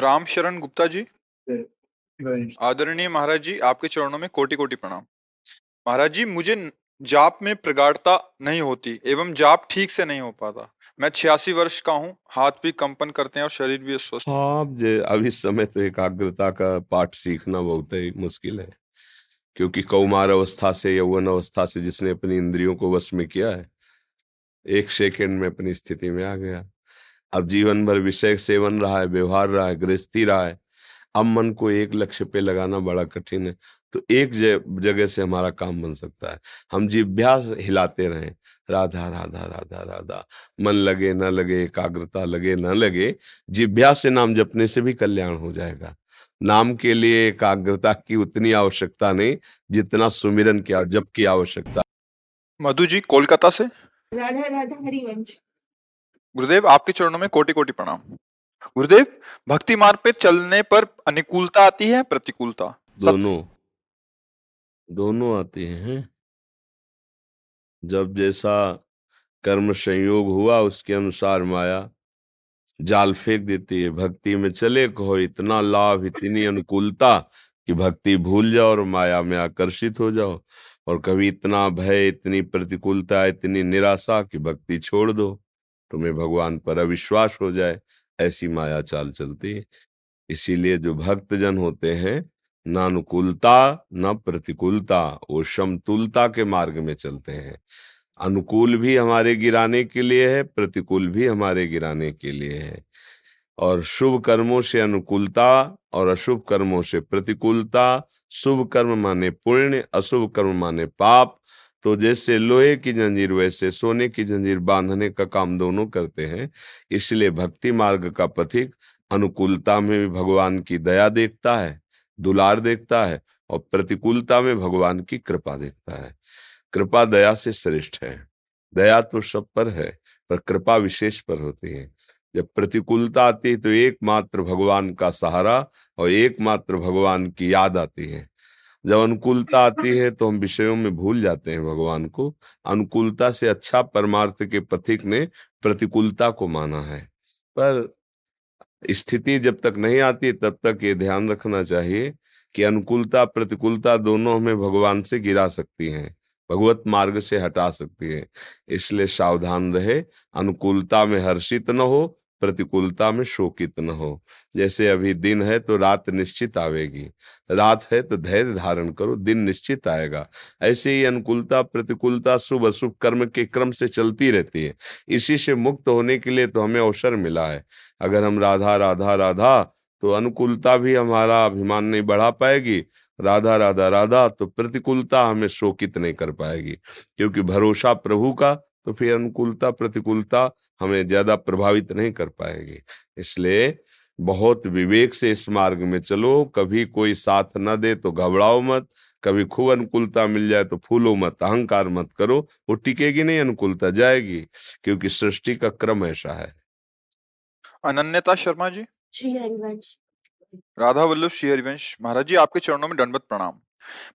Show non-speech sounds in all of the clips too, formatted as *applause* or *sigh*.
राम शरण गुप्ता जी। आदरणीय महाराज जी आपके चरणों में कोटि कोटि प्रणाम। महाराज जी मुझे जाप में प्रगाढ़ता नहीं होती एवं जाप ठीक से नहीं हो पाता। मैं छियासी वर्ष का हूँ हाथ भी कंपन करते हैं और शरीर भी अस्वस्थ हाँ। अब जे अब इस समय तो एकाग्रता का पाठ सीखना बहुत ही मुश्किल है क्योंकि कौमार अवस्था से यौवन अवस्था से जिसने अपनी इंद्रियों को वश में किया है एक सेकेंड में अपनी स्थिति में आ गया। अब जीवन भर विषय सेवन रहा है व्यवहार रहा है गृहस्थी रहा है। अब मन को एक लक्ष्य पे लगाना बड़ा कठिन है। तो एक जगह से हमारा काम बन सकता है। हम जिभ्यास हिलाते रहें। राधा राधा राधा राधा। मन लगे न लगे एकाग्रता लगे न लगे जिभ्यास से नाम जपने से भी कल्याण हो जाएगा। नाम के लिए एकाग्रता की उतनी आवश्यकता नहीं जितना सुमिरन की जप की आवश्यकता। मधु जी कोलकाता से? राधा राधा हरिवंश। गुरुदेव, आपके चरणों में कोटि कोटि प्रणाम। गुरुदेव, भक्ति मार्ग पे चलने पर अनुकूलता आती है प्रतिकूलता? दोनों। दोनों आते हैं। जब जैसा कर्म संयोग हुआ, उसके अनुसार माया जाल फेंक देती है। भक्ति में चले, कहो, इतना लाभ, इतनी अनुकूलता कि भक्ति भूल जाओ और माया में आकर्षित हो जाओ। और कभी इतना भय, इतनी प्रतिकूलता, इतनी निराशा कि भक्ति छोड़ दो। तुम्हें भगवान पर अविश्वास हो जाए, ऐसी माया चाल चलती है। इसीलिए जो भक्त जन होते हैं, न अनुकूलता, न प्रतिकूलता, वो समतुलता के मार्ग में चलते हैं। अनुकूल भी हमारे गिराने के लिए है, प्रतिकूल भी हमारे गिराने के लिए है। और शुभ कर्मों से अनुकूलता और अशुभ कर्मों से प्रतिकूलता, शुभ कर्म माने पुण्य, अशुभ कर्म माने पाप तो जैसे लोहे की जंजीर वैसे सोने की जंजीर बांधने का काम दोनों करते हैं, इसलिए भक्ति मार्ग का पथिक अनुकूलता में भी भगवान की दया देखता है, दुलार देखता है और प्रतिकूलता में भगवान की कृपा देखता है। कृपा दया से श्रेष्ठ है। दया तो सब पर है, पर कृपा विशेष पर होती है। जब प्रतिकूलता आती है तो एकमात्र भगवान का सहारा और एकमात्र भगवान की याद आती है। जब अनुकूलता आती है तो हम विषयों में भूल जाते हैं भगवान को। अनुकूलता से अच्छा परमार्थ के पथिक ने प्रतिकूलता को माना है। पर स्थिति जब तक नहीं आती तब तक ये ध्यान रखना चाहिए कि अनुकूलता, प्रतिकूलता दोनों हमें भगवान से गिरा सकती हैं, भगवत मार्ग से हटा सकती है। इसलिए सावधान रहे, अनुकूलता में हर्षित न हो प्रतिकूलता में शोकित न हो। जैसे अभी दिन है तो रात निश्चित आवेगी, रात है तो धैर्य धारण करो, दिन निश्चित आएगा। ऐसे ही अनुकूलता प्रतिकूलता शुभ अशुभ कर्म के क्रम से चलती रहती है। इसी से मुक्त होने के लिए तो हमें अवसर मिला है। अगर हम राधा राधा राधा तो अनुकूलता भी हमारा अभिमान नहीं बढ़ा पाएगी। राधा राधा राधा तो प्रतिकूलता हमें शोकित नहीं कर पाएगी। क्योंकि भरोसा प्रभु का तो फिर अनुकूलता प्रतिकूलता हमें ज़्यादा प्रभावित नहीं कर पाएगी। इसलिए बहुत विवेक से इस मार्ग में चलो कभी कोई साथ न दे तो घबराओ मत कभी खूब अनुकूलता मिल जाए तो फूलो मत अहंकार मत करो वो टिकेगी नहीं अनुकूलता जाएगी क्योंकि सृष्टि का क्रम ऐसा है। अनन्यता शर्मा जी। श्री हरिवंश। राधा वल्लभ श्री हरिवंश। महाराज जी आपके चरणों में दंडवत प्रणाम।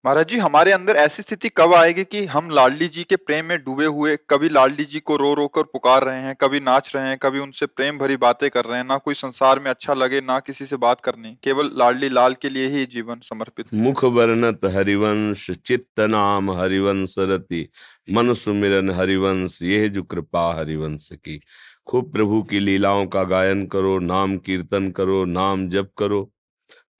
महाराज जी, हमारे अंदर ऐसी स्थिति कब आएगी कि हम लाडली जी के प्रेम में डूबे हुए, कभी लाडली जी को रो रो कर पुकार रहे हैं, कभी नाच रहे हैं, कभी उनसे प्रेम भरी बातें कर रहे हैं, ना कोई संसार में अच्छा लगे, ना किसी से बात करनी, केवल लाडली लाल के लिए ही जीवन समर्पित मुख वर्णत हरिवंश, चित्त नाम हरिवंश रति मन सुमिरन हरिवंश ये जो कृपा हरिवंश की। खूब प्रभु की लीलाओं का गायन करो, नाम कीर्तन करो, नाम जप करो।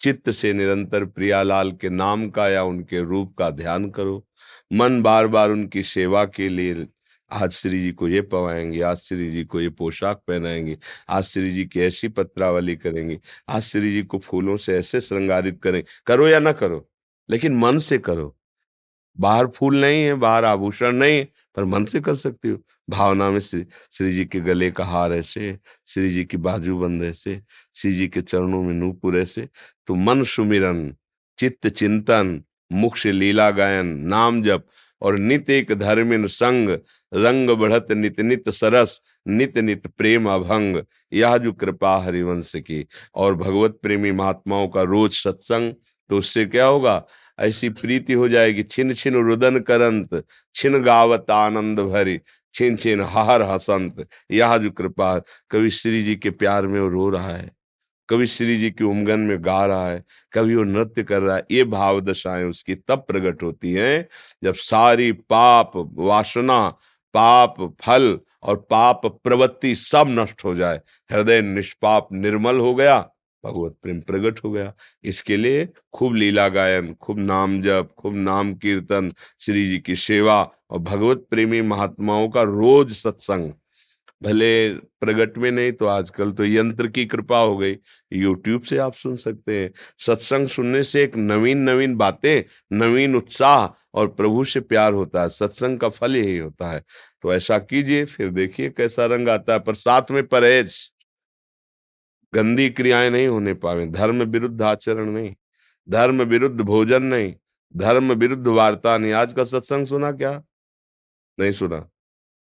चित्त से निरंतर प्रियालाल के नाम का या उनके रूप का ध्यान करो। मन बार बार उनकी सेवा के लिए, आज श्री जी को ये पवाएँगे आज श्री जी को ये पोशाक पहनाएँगे, आज श्री जी की ऐसी पत्रावली करेंगे, आज श्री जी को फूलों से ऐसे श्रृंगारित करें। करो या ना करो, लेकिन मन से करो। बाहर फूल नहीं है, बाहर आभूषण नहीं है, पर मन से कर सकती हो। भावना में श्री श्री जी के गले का हार ऐसे, श्री जी की बाजूबंद ऐसे, श्री जी के चरणों में नूपुर ऐसे। तो मन सुमिरन, चित्त चिंतन, मुख लीला गायन, नाम जप और नित एक धर्मिन संग, रंग बढ़त नित नित सरस, नित नित प्रेम अभंग। यह जो कृपा हरिवंश की और भगवत प्रेमी महात्माओं का रोज सत्संग तो उससे क्या होगा? ऐसी प्रीति हो जाएगी, छिन छिन रुदन करंत, छिन गावत आनंद भरी। छिन छिन हर हसंत, यह जो कृपा कवि श्री जी के प्यार में वो रो रहा है कवि श्री जी की उमगन में गा रहा है, कभी वो नृत्य कर रहा है, ये भाव दशाएँ उसकी तब प्रकट होती हैं जब सारी पाप वासना, पाप फल और पाप प्रवृत्ति सब नष्ट हो जाए, हृदय निष्पाप निर्मल हो गया। भगवत प्रेम प्रकट हो गया। इसके लिए खूब लीला गायन, खूब नाम जप, खूब नाम कीर्तन, श्री जी की सेवा और भगवत प्रेमी महात्माओं का रोज सत्संग। भले प्रगट में नहीं तो आजकल तो यंत्र की कृपा हो गई। यूट्यूब से आप सुन सकते हैं। सत्संग सुनने से एक नवीन नवीन बातें, नवीन उत्साह और प्रभु से प्यार होता है। सत्संग का फल यही होता है। तो ऐसा कीजिए, फिर देखिए कैसा रंग आता है। पर साथ में परहेज। गंदी क्रियाएँ नहीं होने पावे। धर्म विरुद्ध आचरण नहीं, धर्म विरुद्ध भोजन नहीं, धर्म विरुद्ध वार्ता नहीं। आज का सत्संग सुना क्या? नहीं सुना।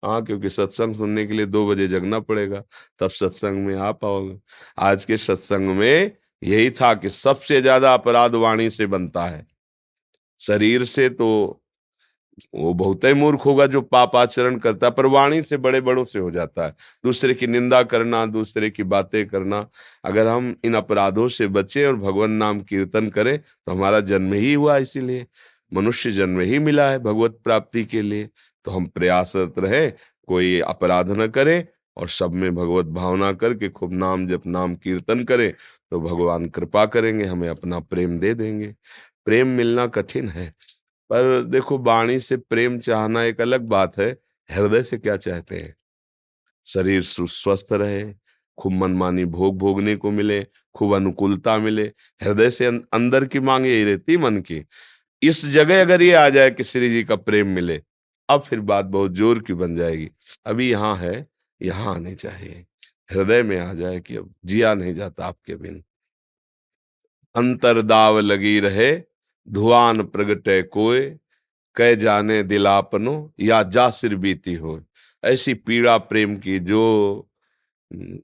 हाँ क्योंकि सत्संग सुनने के लिए दो बजे जगना पड़ेगा, तब सत्संग में आ पाओगे। आज के सत्संग में यही था कि सबसे ज़्यादा अपराध वाणी से बनता है। शरीर से तो वो बहुत ही मूर्ख होगा जो पाप आचरण करता है, पर वाणी से बड़े बड़ों से हो जाता है। दूसरे की निंदा करना, दूसरे की बातें करना। अगर हम इन अपराधों से बचे और भगवान नाम कीर्तन करें तो हमारा जन्म ही हुआ इसीलिए। मनुष्य जन्म ही मिला है भगवत प्राप्ति के लिए। तो हम प्रयासरत रहे, कोई अपराध न करे और सब में भगवत भावना करके खूब नाम जप, नाम कीर्तन करें तो भगवान कृपा करेंगे, हमें अपना प्रेम दे देंगे। प्रेम मिलना कठिन है। पर देखो वाणी से प्रेम चाहना एक अलग बात है। हृदय से क्या चाहते हैं? शरीर स्वस्थ रहे खूब मनमानी भोग भोगने को मिले खूब अनुकूलता मिले। हृदय से अं-, अंदर की मांग यही रहती मन की। इस जगह अगर ये आ जाए कि श्री जी का प्रेम मिले अब फिर बात बहुत ज़ोर की बन जाएगी। अभी यहाँ है यहाँ आने चाहिए। हृदय में आ जाए कि अब जिया नहीं जाता आपके बिन। अंतर दाव लगी रहे धुआन प्रगटे कोय कह जाने दिलापनो या जा सिर बीती हो ऐसी पीड़ा प्रेम की जो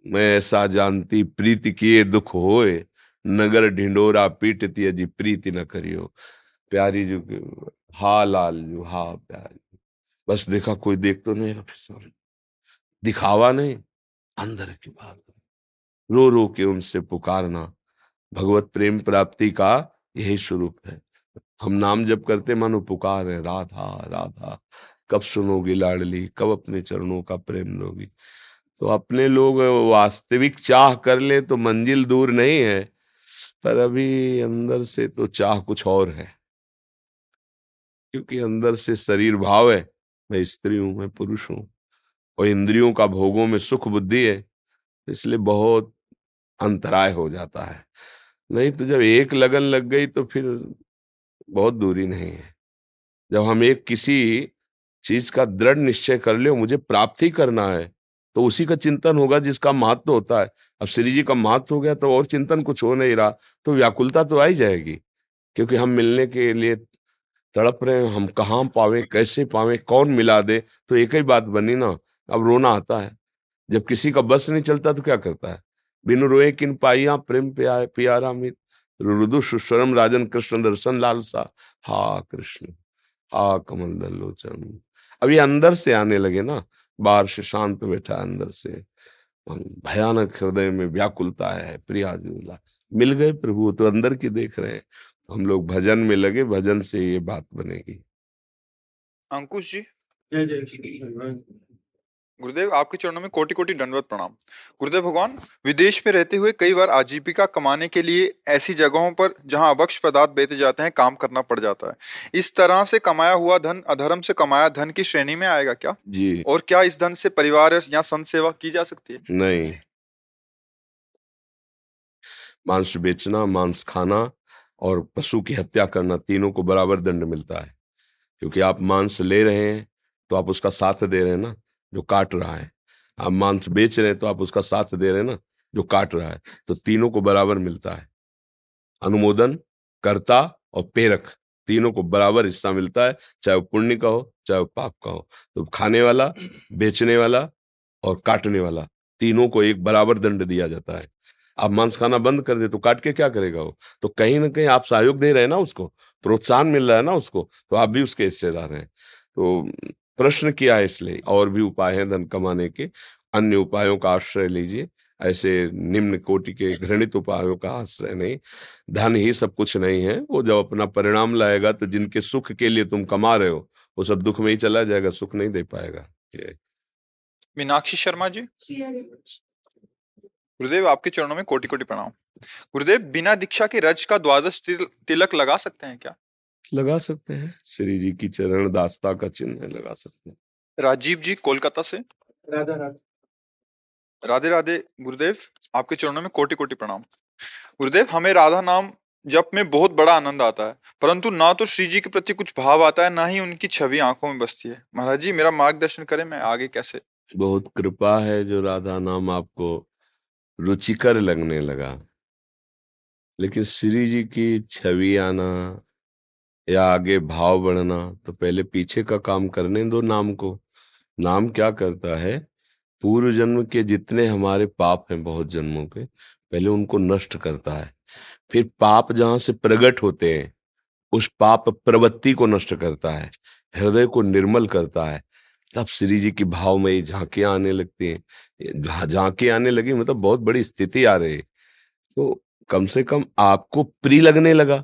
मैं ऐसा जानती, प्रीति किए दुख होए, नगर ढिंडोरा पीटती अजी प्रीति न करियो। प्यारी जो, हा लाल जो, हा प्यारी बस देखा, कोई देख तो नहीं रहा दिखावा नहीं, अंदर की बात। रो रो के उनसे पुकारना, भगवत प्रेम प्राप्ति का यही स्वरूप है। हम नाम जब करते मानो पुकार है, राधा राधा। कब सुनोगी लाडली, कब अपने चरणों का प्रेम लोगी। तो अपने लोग वास्तविक चाह कर ले तो मंजिल दूर नहीं है, पर अभी अंदर से तो चाह कुछ और है। क्योंकि अंदर से शरीर भाव है, मैं स्त्री हूँ, मैं पुरुष हूँ, और इंद्रियों का भोगों में सुख बुद्धि है, इसलिए बहुत अंतराय हो जाता है। नहीं तो जब एक लगन लग गई तो फिर बहुत दूरी नहीं है। जब हम एक किसी चीज़ का दृढ़ निश्चय कर ले मुझे प्राप्त ही करना है तो उसी का चिंतन होगा जिसका महत्व होता है। अब श्री जी का महत्व हो गया तो और चिंतन कुछ हो नहीं रहा तो व्याकुलता तो आई जाएगी क्योंकि हम मिलने के लिए तड़प रहे हैं हम कहाँ पावे कैसे पावे कौन मिला दे तो एक ही बात बनी ना अब रोना आता है। जब किसी का बस नहीं चलता तो क्या करता है? बिनु रोए किन पाइया प्रेम प्या, प्यारा मित रुदु सुस्वरम राजन कृष्ण दर्शन लालसा। हा कृष्ण। हा कमल दलोचन। अब ये अंदर से आने लगे ना बाहर से शांत बैठा अंदर से। भयानक हृदय में व्याकुलता है प्रिया जुला मिल गए प्रभु तो अंदर की देख रहे हैं। हम लोग भजन में लगे भजन से ये बात बनेगी। अंकुश जी? गुरुदेव आपके चरणों में कोटि कोटि दंडवत प्रणाम। गुरुदेव भगवान विदेश में रहते हुए कई बार आजीविका कमाने के लिए ऐसी जगहों पर जहाँ अवक्ष पदार्थ बेचे जाते हैं काम करना पड़ जाता है। इस तरह से कमाया हुआ धन अधर्म से कमाया धन की श्रेणी में आएगा क्या? जी। और क्या इस धन से परिवार या संत सेवा की जा सकती है? नहीं। मांस बेचना मांस खाना और पशु की हत्या करना तीनों को बराबर दंड मिलता है। क्योंकि आप मांस ले रहे हैं तो आप उसका साथ दे रहे हैं ना? जो काट रहा है। आप मांस बेच रहे हैं तो आप उसका साथ दे रहे हैं ना, जो काट रहा है तो तीनों को बराबर मिलता है। अनुमोदन, कर्ता और पेरक तीनों को बराबर हिस्सा मिलता है, चाहे वो पुण्य का हो, चाहे वो पाप का हो। तो खाने वाला, बेचने वाला और काटने वाला तीनों को एक बराबर दंड दिया जाता है। आप मांस खाना बंद कर दे तो काट के क्या करेगा वो? तो कहीं ना कहीं आप सहयोग दे रहे हैं ना उसको, प्रोत्साहन मिल रहा है ना उसको तो आप भी उसके हिस्सेदार हैं। तो प्रश्न किया है इसलिए और भी उपाय हैं धन कमाने के। अन्य उपायों का आश्रय लीजिए। ऐसे निम्न कोटि के घृणित उपायों का आश्रय नहीं। धन ही सब कुछ नहीं है। वो जब अपना परिणाम लाएगा तो जिनके सुख के लिए तुम कमा रहे हो वो सब दुख में ही चला जाएगा सुख नहीं दे पाएगा। मीनाक्षी शर्मा जी। गुरुदेव आपके चरणों में कोटि कोटि प्रणाम। गुरुदेव बिना दीक्षा के रज का द्वादश तिलक लगा सकते हैं क्या? लगा सकते हैं। श्री जी की चरण दास्ता का चिन्ह लगा सकते हैं। राजीव जी कोलकाता से? राधा राधे। राधे राधे गुरुदेव आपके चरणों में कोटि कोटि प्रणाम। गुरुदेव हमें राधा नाम जप में बहुत बड़ा आनंद आता है परंतु ना तो श्री जी के प्रति कुछ भाव आता है ना ही उनकी छवि आँखों में बसती है। महाराज जी मेरा मार्गदर्शन करें मैं आगे कैसे? बहुत कृपा है जो राधा नाम आपको रुचिकर लगने लगा। लेकिन श्री जी की छवि आना या आगे भाव बढ़ना तो पहले पीछे का काम करने दो नाम को। नाम क्या करता है? पूर्व जन्म के जितने हमारे पाप हैं बहुत जन्मों के, पहले उनको नष्ट करता है। फिर पाप जहाँ से प्रकट होते हैं, उस पाप प्रवृत्ति को नष्ट करता है, हृदय को निर्मल करता है। तब श्री जी की भाव में ये झांकियाँ आने लगती हैं। झांकी आने लगी मतलब बहुत बड़ी स्थिति आ रही है। तो कम से कम आपको प्रिय लगने लगा।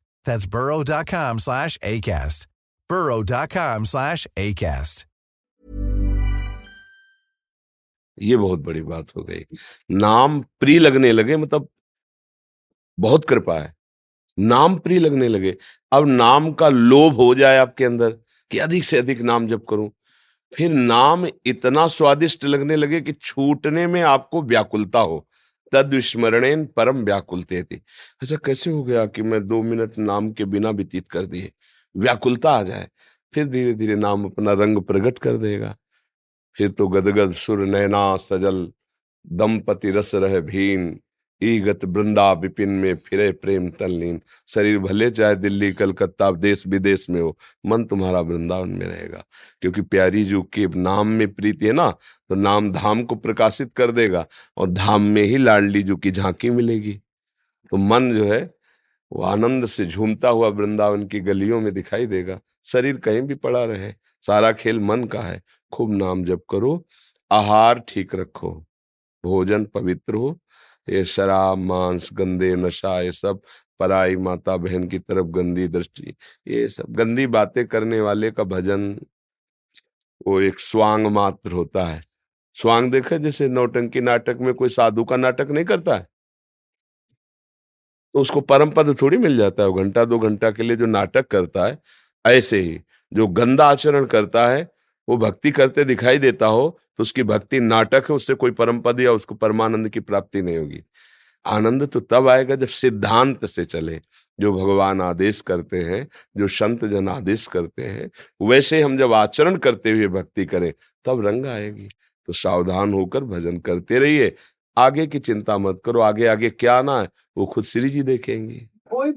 That's burrow.com slash ACAST. burrow.com slash ACAST. ये बहुत बड़ी बात हो गई। नाम प्री लगने लगे मतलब बहुत कृपा है। नाम प्री लगने लगे। अब नाम का लोभ हो जाए आपके अंदर कि अधिक से अधिक नाम जप करूँ। फिर नाम इतना स्वादिष्ट लगने लगे कि छूटने में आपको व्याकुलता हो। तद परम व्याकुलते थे ऐसा कैसे हो गया कि मैं दो मिनट नाम के बिना व्यतीत कर दिए? व्याकुलता आ जाए, फिर धीरे धीरे नाम अपना रंग प्रकट कर देगा। फिर तो गदगद सुर नैना सजल, दंपति रस रह भीन ईगत वृंदा विपिन में फिरे प्रेम तल्लीन। शरीर भले चाहे दिल्ली, कलकत्ता, देश विदेश में हो, मन तुम्हारा वृंदावन में रहेगा। क्योंकि प्यारी जो के नाम में प्रीति है ना तो नाम धाम को प्रकाशित कर देगा और धाम में ही लाडली जू की झांकी मिलेगी। तो मन जो है, वो आनंद से झूमता हुआ वृंदावन की गलियों में दिखाई देगा। शरीर कहीं भी पड़ा रहे, सारा खेल मन का है। खूब नाम जप करो, आहार ठीक रखो, भोजन पवित्र हो ये शराब, मांस, गंदे, नशा, ये सब पराई, माता, बहन की तरफ़ गंदी दृष्टि, ये सब गंदी बातें करने वाले का भजन, वो एक स्वांग मात्र होता है। स्वांग देखा जैसे नौटंकी नाटक में कोई साधु का नाटक नहीं करता है? तो उसको परम पद थोड़ी मिल जाता है घंटा, दो घंटा के लिए जो नाटक करता है, ऐसे ही, जो गंदा आचरण करता है वो भक्ति करते दिखाई देता हो तो उसकी भक्ति नाटक है, उससे कोई परम पद या उसको परमानंद की प्राप्ति नहीं होगी। आनंद तो तब आएगा जब सिद्धांत से चले, जो भगवान आदेश करते हैं, जो संत जन आदेश करते हैं, वैसे हम जब आचरण करते हुए भक्ति करें, तब रंग आएगी। तो सावधान होकर भजन करते रहिए, आगे की चिंता मत करो आगे आगे क्या आना है, वो खुद श्री जी देखेंगे।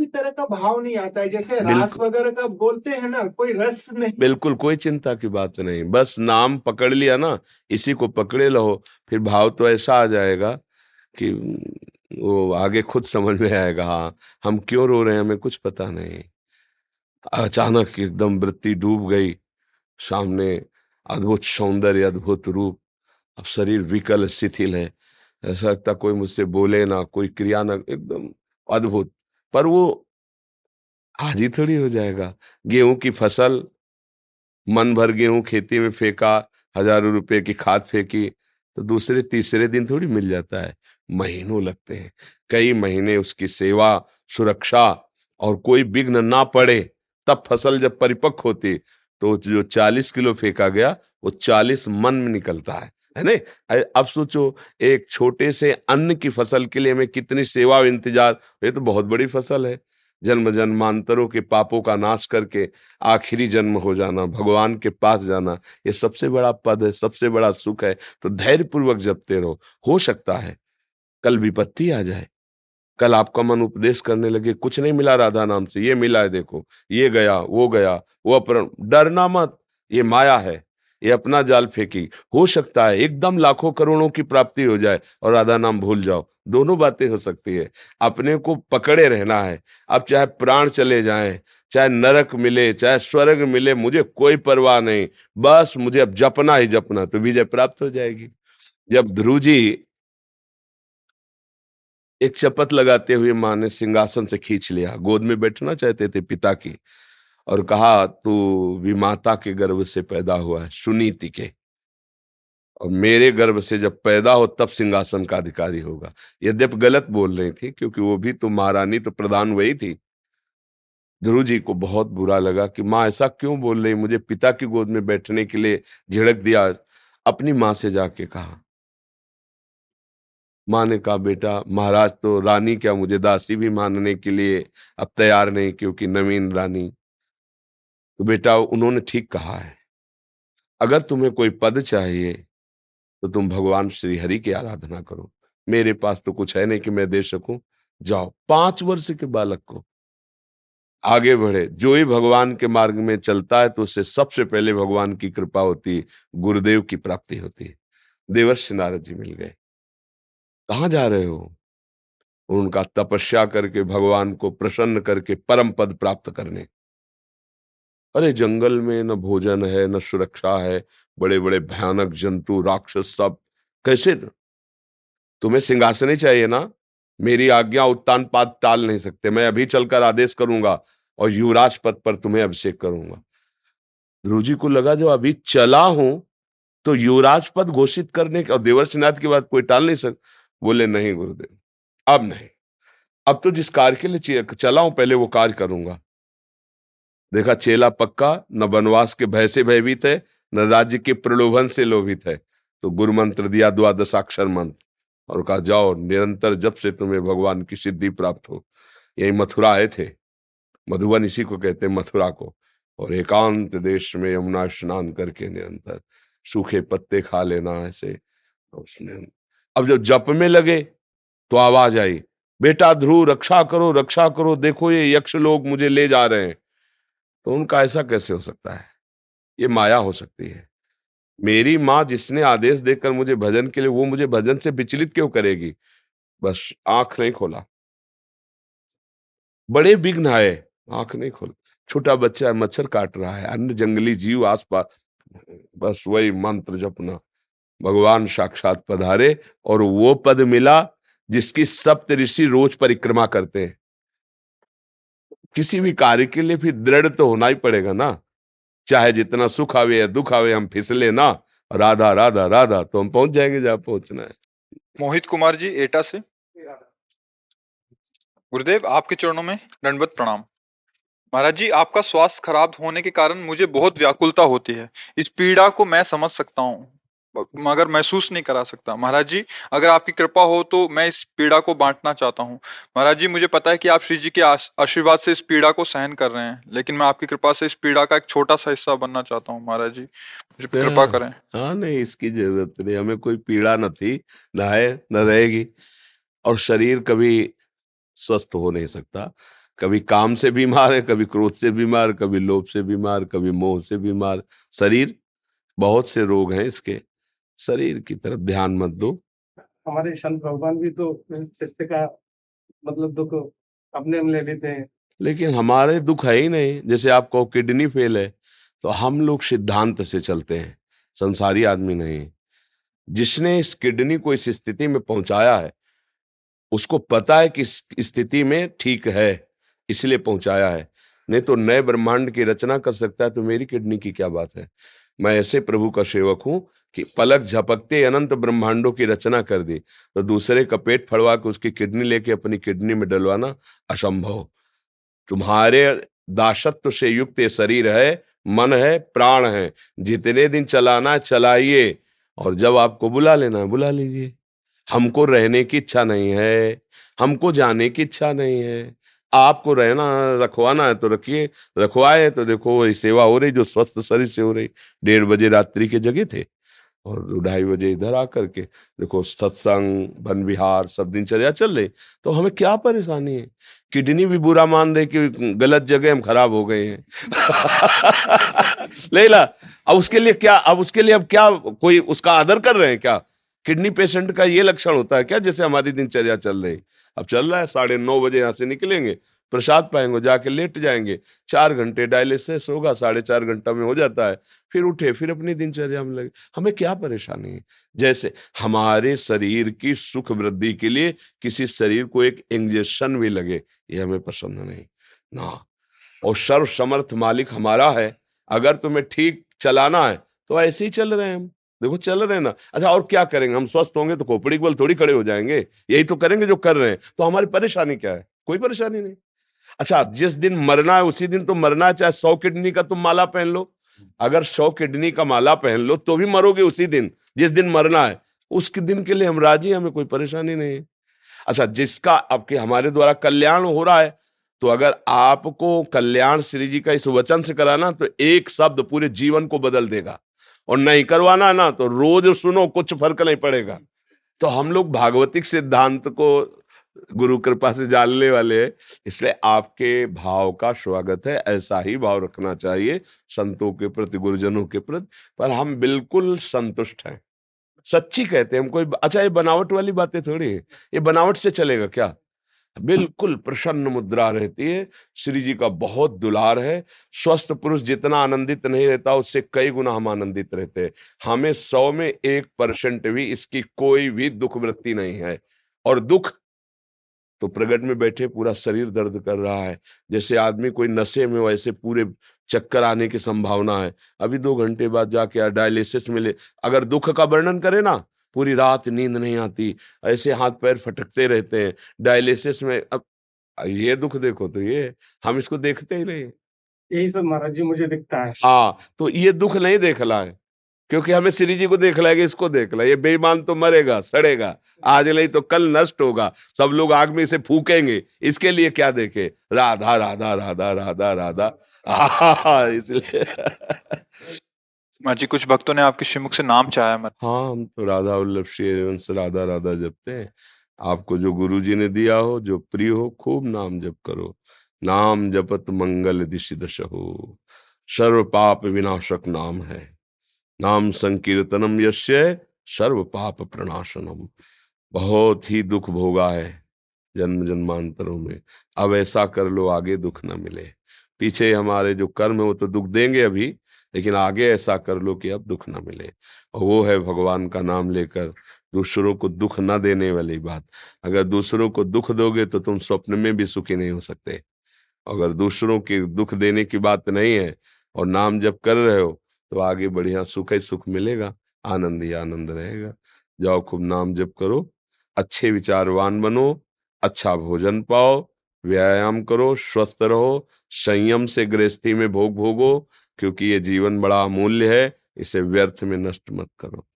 भी तरह का भाव नहीं आता है। जैसे रास वगैरह का बोलते हैं ना कोई रस नहीं। बिल्कुल कोई चिंता की बात नहीं। बस नाम पकड़ लिया ना इसी को पकड़े लो फिर भाव तो ऐसा आ जाएगा कि वो आगे खुद समझ में आएगा हाँ हम क्यों रो रहे हैं हमें कुछ पता नहीं। अचानक एकदम वृत्ति डूब गई सामने अद्भुत सौंदर्य अद्भुत रूप। अब शरीर विकल शिथिल है। ऐसा लगता कोई मुझसे बोले ना कोई क्रिया ना एकदम अद्भुत। पर वो आज ही थोड़ी हो जाएगा। गेहूँ की फ़सल, मन भर गेहूँ खेती में फेंका, हज़ारों रुपए की खाद फेंकी तो दूसरे, तीसरे दिन थोड़ी मिल जाता है। महीनों लगते हैं। कई महीने उसकी सेवा, सुरक्षा और कोई विघ्न ना पड़े, तब फ़सल जब परिपक्व होती तो जो चालीस किलो फेंका गया, वो चालीस मन में निकलता है। है नहीं? अब सोचो, एक छोटे से अन्न की फ़सल के लिए हमें कितनी सेवा इंतज़ार। ये तो बहुत बड़ी फ़सल है। जन्म जन्मांतरों के पापों का नाश करके आखिरी जन्म हो जाना, भगवान के पास जाना, ये सबसे बड़ा पद है, सबसे बड़ा सुख है। तो धैर्य पूर्वक जपते रहो। हो सकता है, कल विपत्ति आ जाए। कल आपका मन उपदेश करने लगे, कुछ नहीं मिला राधा नाम से, ये मिला है देखो, ये गया, वो गया, वो अपरण डरना मत, ये माया है। ये अपना जाल फेंकी। हो सकता है एकदम लाखों करोड़ों की प्राप्ति हो जाए और राधा नाम भूल जाओ। दोनों बातें हो सकती है। अपने को पकड़े रहना है। अब चाहे प्राण चले जाएँ, चाहे नरक मिले, चाहे स्वर्ग मिले, मुझे कोई परवाह नहीं। बस मुझे अब जपना ही जपना तो विजय प्राप्त हो जाएगी। जब ध्रुव जी एक चपत लगाते हुए माँ ने सिंहासन से खींच लिया। गोद में बैठना चाहते थे पिता की। और कहा, तू विमाता के गर्भ से पैदा हुआ है, सुनीति के। और मेरे गर्भ से जब पैदा हो, तब सिंहासन का अधिकारी होगा। यद्यप गलत बोल रही थी, क्योंकि वो भी तो महारानी तो प्रधान वही थी। ध्रुव जी को बहुत बुरा लगा कि, माँ, ऐसा क्यों बोल रही? मुझे पिता की गोद में बैठने के लिए झिड़क दिया। अपनी माँ से जाके कहा, माँ ने कहा, बेटा, महाराज तो रानी क्या मुझे दासी भी मानने के लिए अब तैयार नहीं, क्योंकि नवीन रानी तो बेटा, उन्होंने ठीक कहा है। अगर तुम्हें कोई पद चाहिए तो तुम भगवान श्री हरि की आराधना करो। मेरे पास तो कुछ है नहीं कि मैं दे सकूँ। जाओ, पाँच वर्ष के बालक को। आगे बढ़े। जो ही भगवान के मार्ग में चलता है तो उससे सबसे पहले भगवान की कृपा होती है गुरुदेव की प्राप्ति होती। है देवर्षि नारद जी मिल गए। कहा जा रहे हो? उनका तपस्या करके, भगवान को प्रसन्न करके परम पद प्राप्त करने। अरे जंगल में न भोजन है, न सुरक्षा है बड़े बड़े भयानक जंतु, राक्षस सब। कैसे? तुम्हें सिंहासन चाहिए ना? मेरी आज्ञा उत्तान पाद टाल नहीं सकते। मैं अभी चलकर आदेश करूँगा और युवराज पद पर तुम्हें अभिषेक करूँगा। ध्रुव जी को लगा जो अभी चला हूँ तो युवराज पद घोषित करने के और देवर्षनाथ की बात कोई टाल नहीं सकता बोले, नहीं गुरुदेव, अब नहीं। अब तो जिस कार्य के लिए चला हूँ, पहले वो कार्य करूँगा। देखा, चेला पक्का, न वनवास के भय से भयभीत है, न राज्य के प्रलोभन से लोभित है। तो गुरु मंत्र दिया द्वादशाक्षर मंत्र और कहा, जाओ, निरंतर जब से तुम्हें भगवान की सिद्धि प्राप्त हो। यही मथुरा आए थे। मधुबन इसी को कहते मथुरा को। और एकांत देश में यमुना स्नान करके निरंतर सूखे पत्ते खा लेना ऐसे। उसने, अब जब जप में लगे तो आवाज़ आई, बेटा ध्रुव, रक्षा करो रक्षा करो, देखो ये यक्ष लोग मुझे ले जा रहे हैं। तो उनका ऐसा कैसे हो सकता है? ये माया हो सकती है। मेरी माँ जिसने आदेश देकर मुझे भजन के लिए, वो मुझे भजन से विचलित क्यों करेगी? बस आँख नहीं खोला। बड़े विघ्न आए, आँख नहीं खोला। छोटा बच्चा मच्छर काट रहा है, अन्य जंगली जीव आसपास। बस वही मंत्र जपना। भगवान साक्षात पधारे और वो पद मिला जिसकी सप्त ऋषि रोज परिक्रमा करते हैं। किसी भी कार्य के लिए फिर दृढ़ तो होना ही पड़ेगा ना। चाहे जितना सुख आवे या दुख आवे, हम फिसले ना। राधा राधा राधा तो हम पहुँच जाएँगे जहाँ पहुँचना है। मोहित कुमार जी, एटा से। गुरुदेव, आपके चरणों में दंडवत प्रणाम। महाराज जी, आपका स्वास्थ्य खराब होने के कारण मुझे बहुत व्याकुलता होती है। इस पीड़ा को मैं समझ सकता हूँ। मगर महसूस नहीं करा सकता। महाराज जी अगर आपकी कृपा हो तो मैं इस पीड़ा को बांटना चाहता हूँ। महाराज जी मुझे पता है कि आप श्री जी के आशीर्वाद से इस पीड़ा को सहन कर रहे हैं लेकिन मैं आपकी कृपा से इस पीड़ा का एक छोटा सा हिस्सा बनना चाहता हूँ महाराज जी। मुझे कृपा करें। हाँ नहीं इसकी ज़रूरत नहीं हमें कोई पीड़ा न थी न है न रहेगी और शरीर कभी स्वस्थ हो नहीं सकता। कभी काम से बीमार है कभी क्रोध से बीमार कभी लोभ से बीमार कभी मोह से बीमार। शरीर बहुत से रोग हैं इसके। शरीर की तरफ़ ध्यान मत दो। हमारे संत भगवान भी तो शिष्य का मतलब दुख अपने में ले लेते हैं। लेकिन हमारे दुख है ही नहीं। जैसे आपको किडनी फेल है तो हम लोग सिद्धांत से चलते हैं। संसारी आदमी नहीं जिसने इस किडनी को इस स्थिति में पहुँचाया है उसको पता है कि इस स्थिति में ठीक है इसलिए पहुँचाया है। नहीं तो नए ब्रह्मांड की रचना कर सकता है तो मेरी किडनी की क्या बात है? मैं ऐसे प्रभु का सेवक हूँ कि पलक झपकते अनंत ब्रह्मांडों की रचना कर दी तो दूसरे का पेट फड़वा के उसकी किडनी लेके अपनी किडनी में डलवाना असंभव। तुम्हारे दासत्व से युक्त ये शरीर है, मन है, प्राण है। जितने दिन चलाना चलाइए। और जब आपको बुला लेना है, बुला लीजिए। हमको रहने की इच्छा नहीं है, हमको जाने की इच्छा नहीं है। आपको रहना, रखवाना है तो रखिए। रखवाए तो देखो वही सेवा हो रही, जो स्वस्थ शरीर से हो रही। डेढ़ बजे रात्रि के जगह थे और ढाई बजे इधर आकर के देखो सत्संग, वन विहार सब दिनचर्या चल रही। तो हमें क्या परेशानी है? किडनी भी बुरा मान रहे कि गलत जगह हम खराब हो गए हैं। *laughs* ले ला अब उसके लिए क्या, अब उसके लिए अब क्या कोई उसका आदर कर रहे हैं क्या? किडनी पेशेंट का ये लक्षण होता है क्या? जैसे हमारी दिनचर्या चल रही। अब चल रहा है, साढ़े नौ बजे यहाँ से निकलेंगे, प्रसाद पाएँगे, जाके लेट जाएँगे, चार घंटे डायलिसिस होगा, साढ़े चार घंटा में हो जाता है, फिर उठे, फिर अपनी दिनचर्या में लगे। हमें क्या परेशानी है? जैसे हमारे शरीर की सुख वृद्धि के लिए किसी शरीर को एक इंजेक्शन भी लगे, ये हमें पसंद नहीं। ना, और सर्व समर्थ मालिक हमारा है, अगर तुम्हें ठीक चलाना है तो ऐसे ही चल रहे हैं हम। देखो, चल रहे ना। अच्छा और क्या करेंगे? हम स्वस्थ होंगे तो खोपड़ी के बल थोड़ी खड़े हो जाएँगे। यही तो करेंगे जो कर रहे हैं। तो हमारी परेशानी क्या है? कोई परेशानी नहीं। अच्छा जिस दिन मरना है, उसी दिन तो मरना है, चाहे सौ किडनी का तुम माला पहन लो। अगर सौ किडनी का माला पहन लो तो भी मरोगे उसी दिन। जिस दिन मरना है उसके दिन के लिए हम राज़ी हमें कोई परेशानी नहीं है। अच्छा जिसका आपके हमारे द्वारा कल्याण हो रहा है तो अगर आपको कल्याण श्री जी का इस वचन से कराना तो एक शब्द पूरे जीवन को बदल देगा। और नहीं करवाना ना तो रोज सुनो, कुछ फ़र्क नहीं पड़ेगा। तो हम लोग भागवतिक सिद्धांत को गुरु कृपा से जानने वाले इसलिए आपके भाव का स्वागत है, ऐसा ही भाव रखना चाहिए, संतों के प्रति, गुरुजनों के प्रति, पर हम बिल्कुल संतुष्ट हैं। सच्ची कहते हैं, हम कोई अच्छा ये बनावट वाली बातें थोड़ी है, ये बनावट से चलेगा क्या? बिल्कुल प्रसन्न मुद्रा रहती है। श्री जी का बहुत दुलार है। स्वस्थ पुरुष जितना आनंदित नहीं रहता, उससे कई गुना हम आनंदित रहते हैं। हमें सौ में एक परसेंट भी इसकी कोई भी दुख वृत्ति नहीं है। और दुख तो प्रगट में बैठे पूरा शरीर दर्द कर रहा है। जैसे आदमी कोई नशे में वैसे पूरे चक्कर आने की संभावना है। अभी दो घंटे बाद जाके डायलिसिस मिले। अगर दुख का वर्णन करे ना पूरी रात नींद नहीं आती। ऐसे हाथ पैर फटकते रहते हैं। डायलिसिस में अब ये दुख देखो तो ये हम इसको देखते ही नहीं। यही सब महाराज जी मुझे दिखता है। हाँ तो ये दुख नहीं देख रहा है क्योंकि हमें श्री जी को देख लाएगा इसको देख ला ये बेईमान तो मरेगा सड़ेगा आज नहीं तो कल नष्ट होगा। सब लोग आग में इसे फूकेंगे इसके लिए क्या देखे? राधा राधा राधा राधा राधा। *laughs* इसलिए। महाराज जी, कुछ भक्तों ने आपके श्रीमुख से नाम चाहा है हाँ हम तो राधा वल्लभ श्री वंश राधा राधा जपते हैं। आपको जो गुरु जी ने दिया हो, जो प्रिय हो, खूब नाम जप करो। नाम जपत मंगल दिश दश हो सर्व पाप विनाशक नाम है। नाम संकीर्तनम यश्य सर्व पाप प्रणाशनम। बहुत ही दुख भोगा है जन्म जन्मांतरों में। अब ऐसा कर लो, आगे दुख न मिले। पीछे हमारे जो कर्म है, वो तो दुख देंगे अभी लेकिन आगे ऐसा कर लो कि अब दुख ना मिले। और वो है भगवान का नाम लेकर दूसरों को दुख ना देने वाली बात। अगर दूसरों को दुख दोगे तो तुम स्वप्न में भी सुखी नहीं हो सकते। अगर दूसरों के दुख देने की बात नहीं है और नाम जब कर रहे हो तो आगे बढ़िया सुख ही सुख मिलेगा, आनंद ही आनंद रहेगा। जाओ, खूब नाम जप करो, अच्छे विचारवान बनो अच्छा भोजन पाओ, व्यायाम करो, स्वस्थ रहो, संयम से गृहस्थी में भोग भोगो क्योंकि ये जीवन बड़ा अमूल्य है इसे व्यर्थ में नष्ट मत करो।